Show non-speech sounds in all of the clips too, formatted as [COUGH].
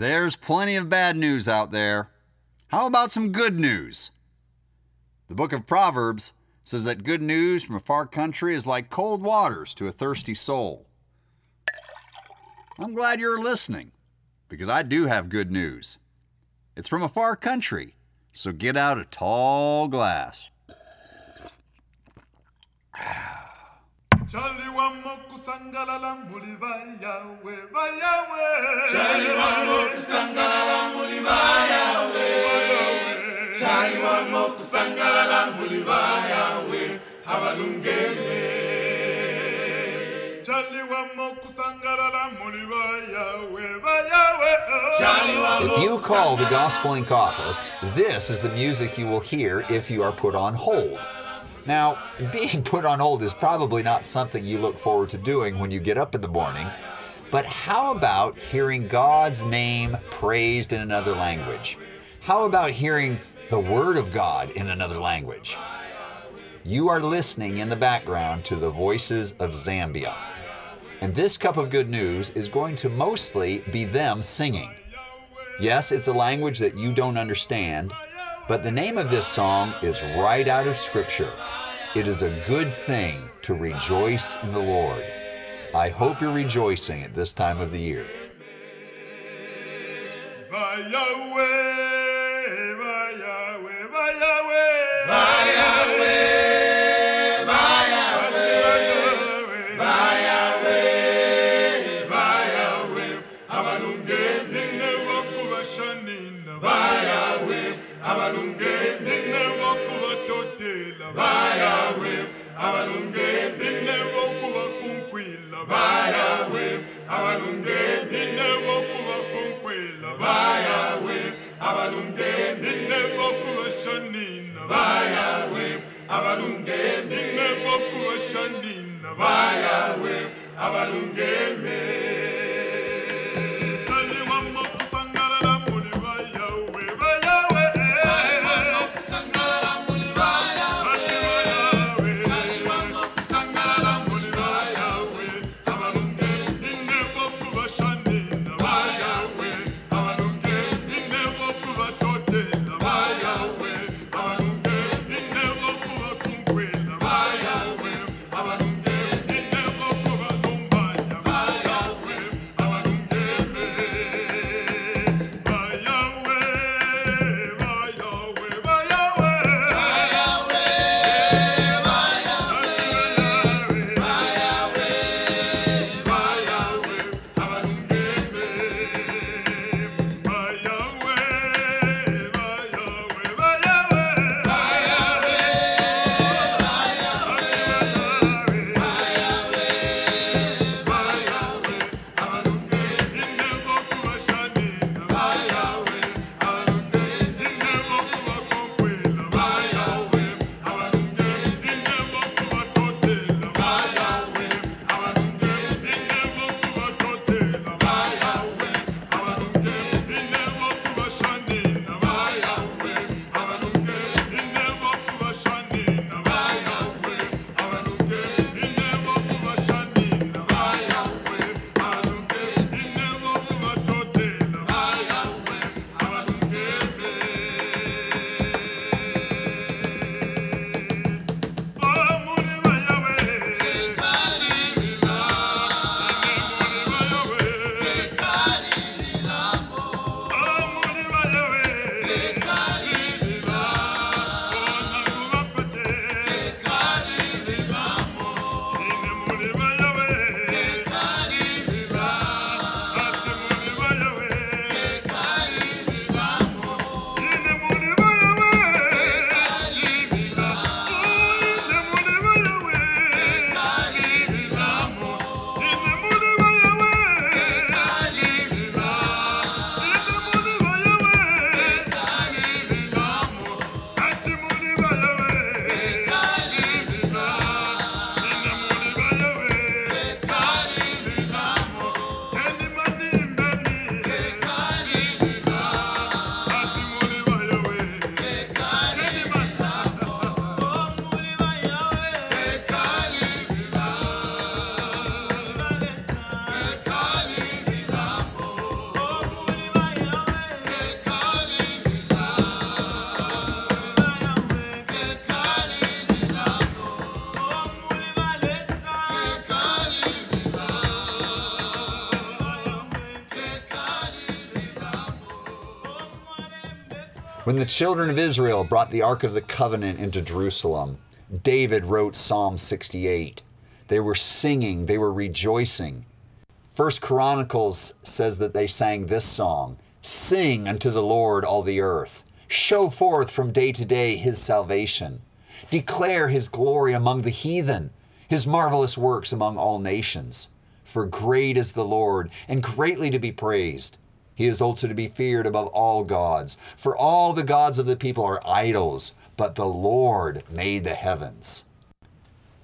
There's plenty of bad news out there. How about some good news? The book of Proverbs says that good news from a far country is like cold waters to a thirsty soul. I'm glad you're listening because I do have good news. It's from a far country, so get out a tall glass. Charlie wamo kusangalala muli bayawe bayawe. Charlie wamo kusangalala muli bayawe. Charlie wamo kusangalala muli bayawe. Abalungene Charlie wamo kusangalala muli bayawe bayawe. Charlie wamo If you call the Gospel Link office, this is the music you will hear if you are put on hold. Now, being put on hold is probably not something you look forward to doing when you get up in the morning, but how about hearing God's name praised in another language? How about hearing the Word of God in another language? You are listening in the background to the voices of Zambia. And this cup of good news is going to mostly be them singing. Yes, it's a language that you don't understand, but the name of this song is right out of Scripture. It is a good thing to rejoice in the Lord. I hope you're rejoicing at this time of the year. bayawe bayawe bayawe abalungeni nebokuloshonina bayawe abalungeni nebokuloshonina bayawe abalungeni When the children of Israel brought the Ark of the Covenant into Jerusalem, David wrote Psalm 68. They were singing, they were rejoicing. First Chronicles says that they sang this song Sing unto the Lord all the earth. Show forth from day to day his salvation. Declare his glory among the heathen, his marvelous works among all nations. For great is the Lord, and greatly to be praised. He is also to be feared above all gods. For all the gods of the people are idols, but the Lord made the heavens.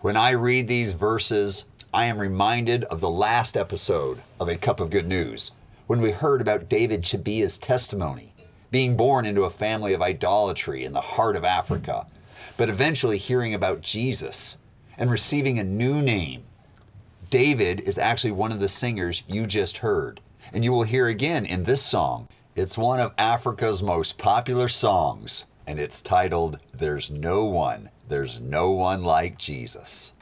When I read these verses, I am reminded of the last episode of A Cup of Good News, when we heard about David Chabia's testimony, being born into a family of idolatry in the heart of Africa, but eventually hearing about Jesus and receiving a new name. David is actually one of the singers you just heard, and you will hear again in this song. It's one of Africa's most popular songs, and it's titled There's No One, There's No One Like Jesus.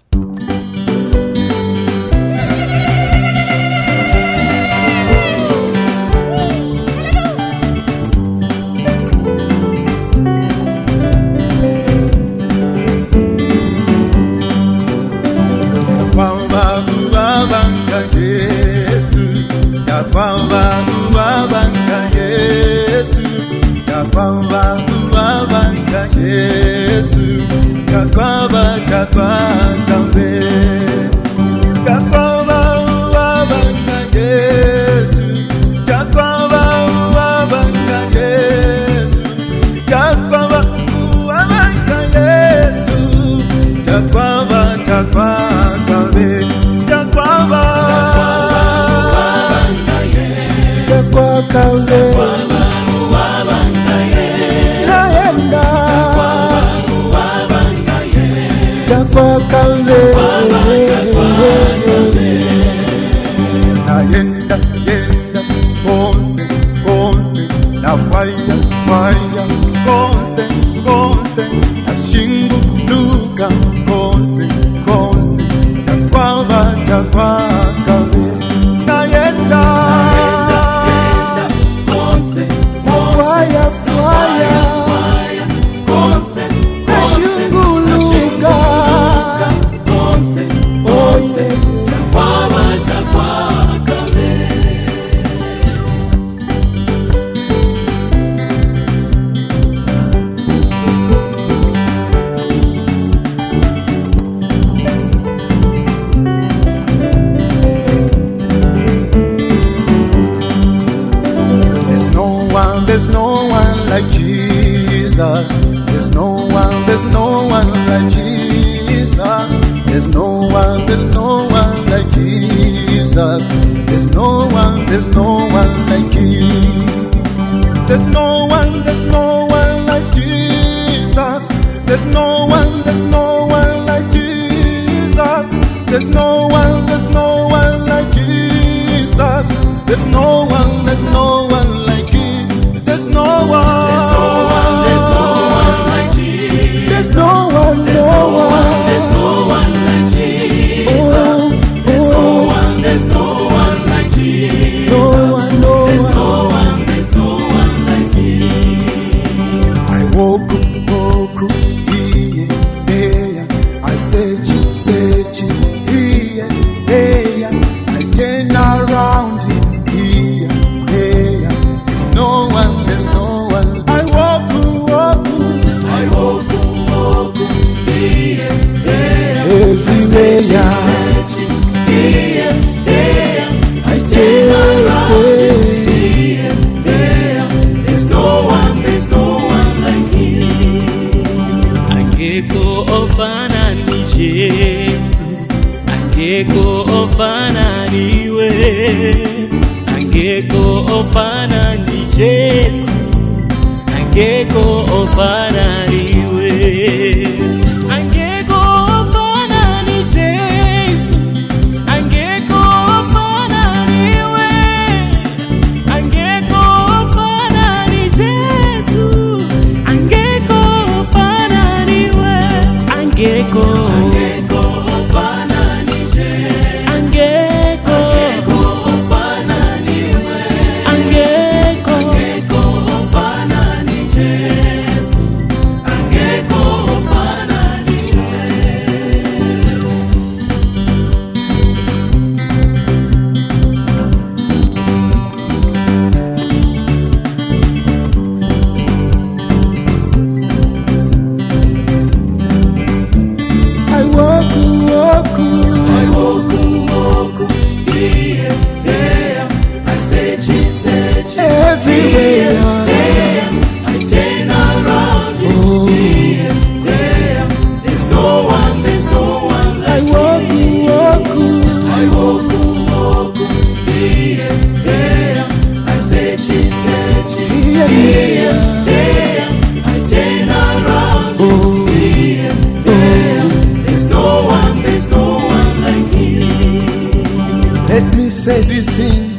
Let me say these things.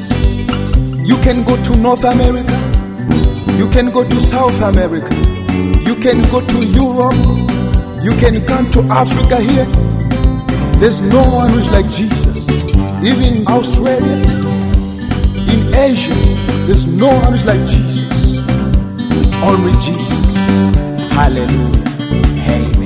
You can go to North America. You can go to South America. You can go to Europe. You can come to Africa here. There's no one who's like Jesus. Even Australia, Asia, there's no one like Jesus. It's only Jesus. Hallelujah. Amen.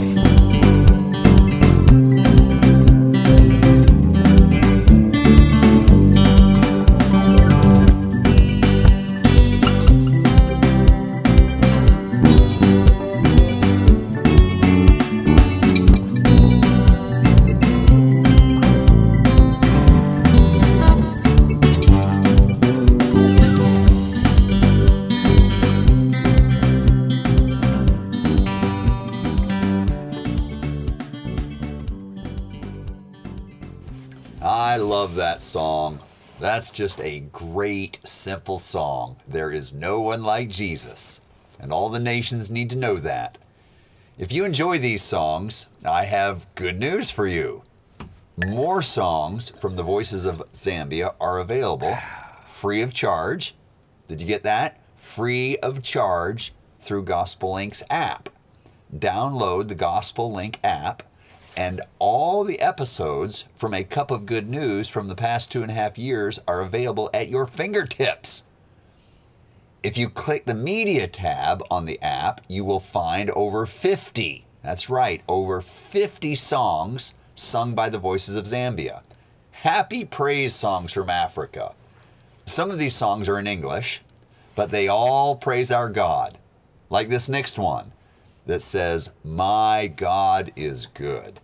Just a great, simple song. There is no one like Jesus, and all the nations need to know that. If you enjoy these songs, I have good news for you. More songs from the Voices of Zambia are available free of charge. Did you get that? Free of charge through Gospel Link's app. Download the Gospel Link app and all the episodes from A Cup of Good News from the past two and a half years are available at your fingertips. If you click the media tab on the app, you will find over 50. That's right, over 50 songs sung by the voices of Zambia. Happy praise songs from Africa. Some of these songs are in English, but they all praise our God. Like this next one that says, My God is good.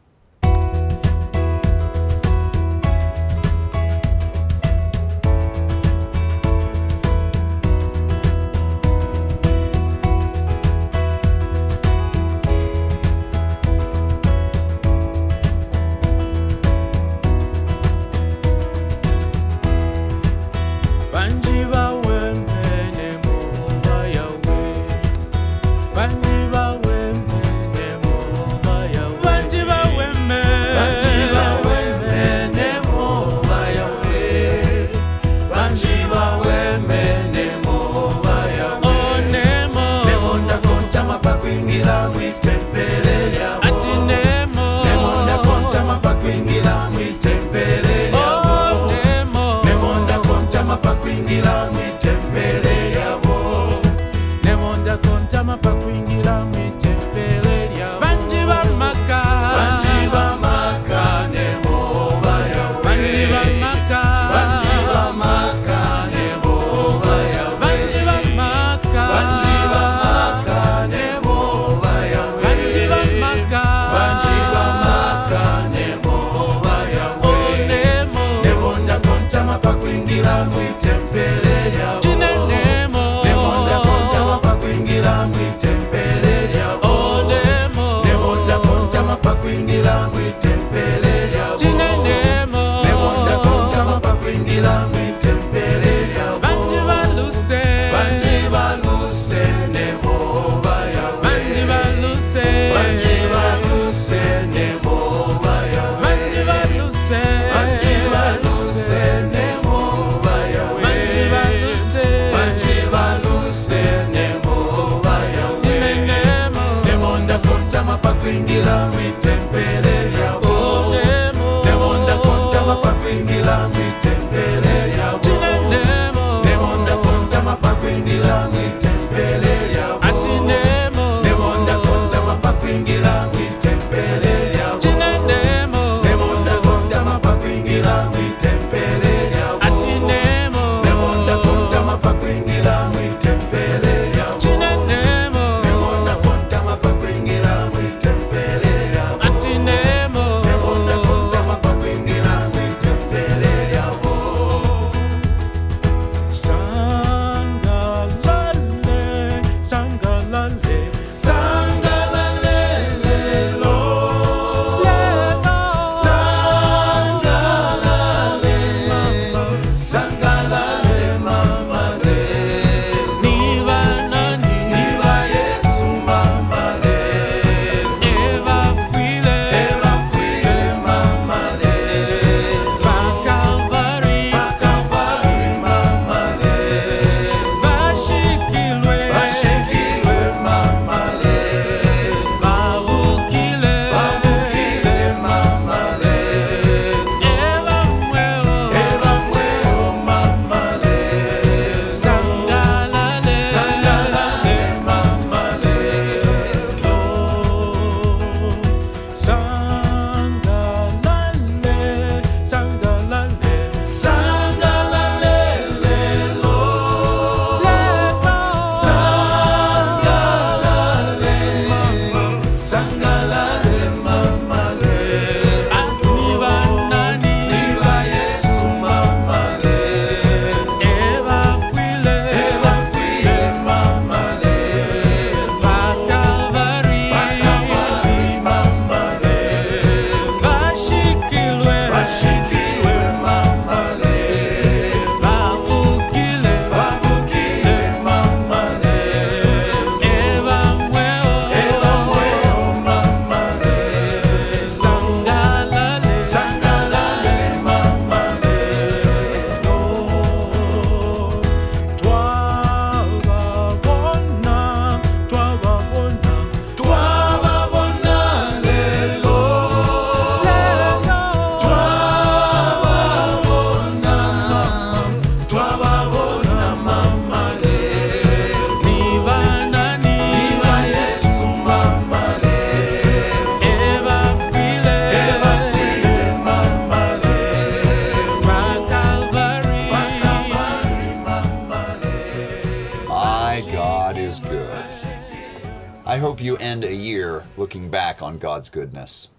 On God's goodness.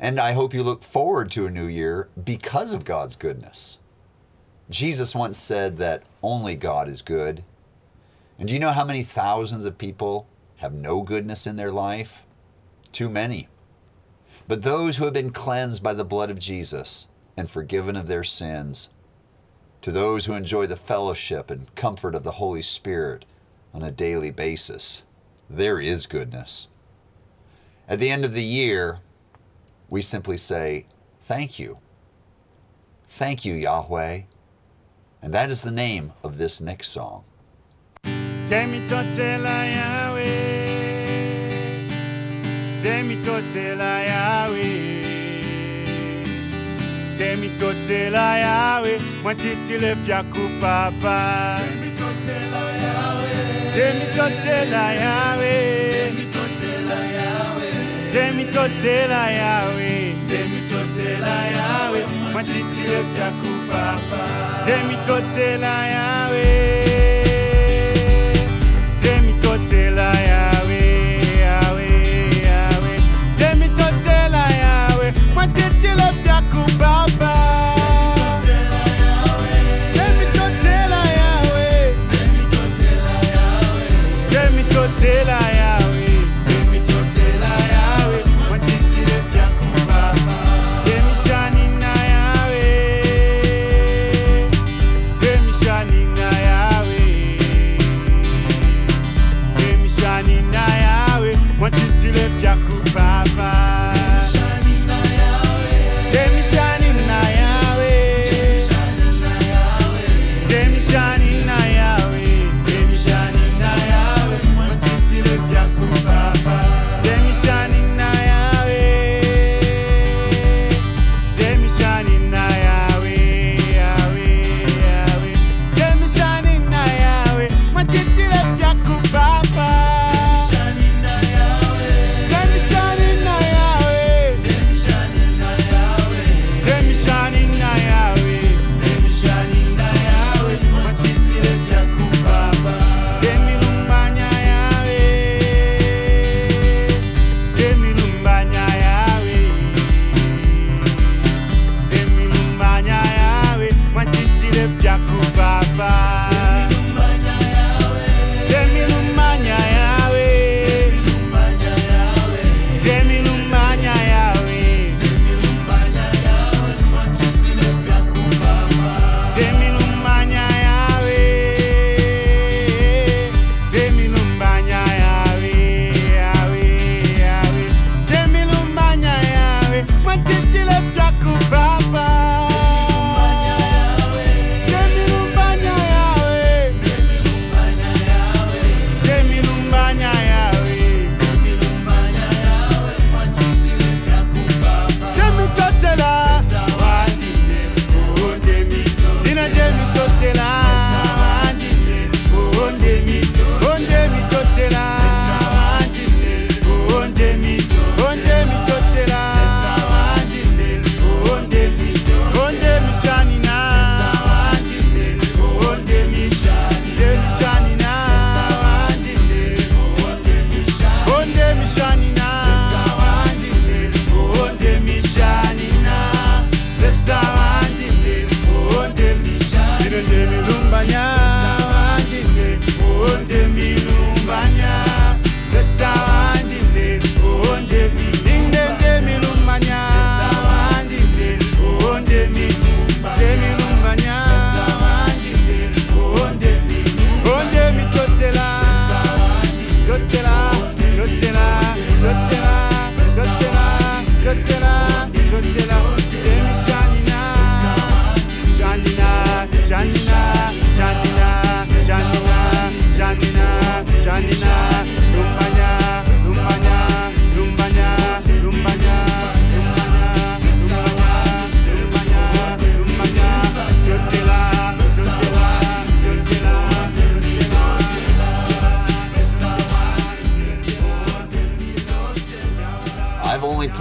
And I hope you look forward to a new year because of God's goodness. Jesus once said that only God is good. And do you know how many thousands of people have no goodness in their life? Too many. But those who have been cleansed by the blood of Jesus and forgiven of their sins, to those who enjoy the fellowship and comfort of the Holy Spirit on a daily basis, there is goodness. At the end of the year, we simply say, Thank you. Thank you, Yahweh. And that is the name of this next song. La Yahweh, mwen papa. La Yahweh, la Yahweh mitotela yawe. Temitotela yawe mwatitile vyakupapa temitotela yawe. Temitotela yawe.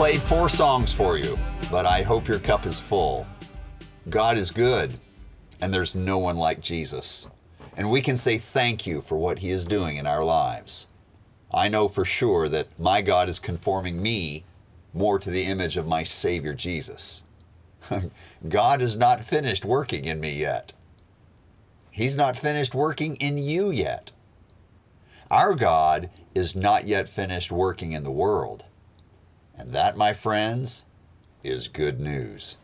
Played four songs for you, but I hope your cup is full. God is good, and there's no one like Jesus. And we can say thank you for what He is doing in our lives. I know for sure that my God is conforming me more to the image of my Savior Jesus. [LAUGHS] God is not finished working in me yet. He's not finished working in you yet. Our God is not yet finished working in the world. And that, my friends, is good news.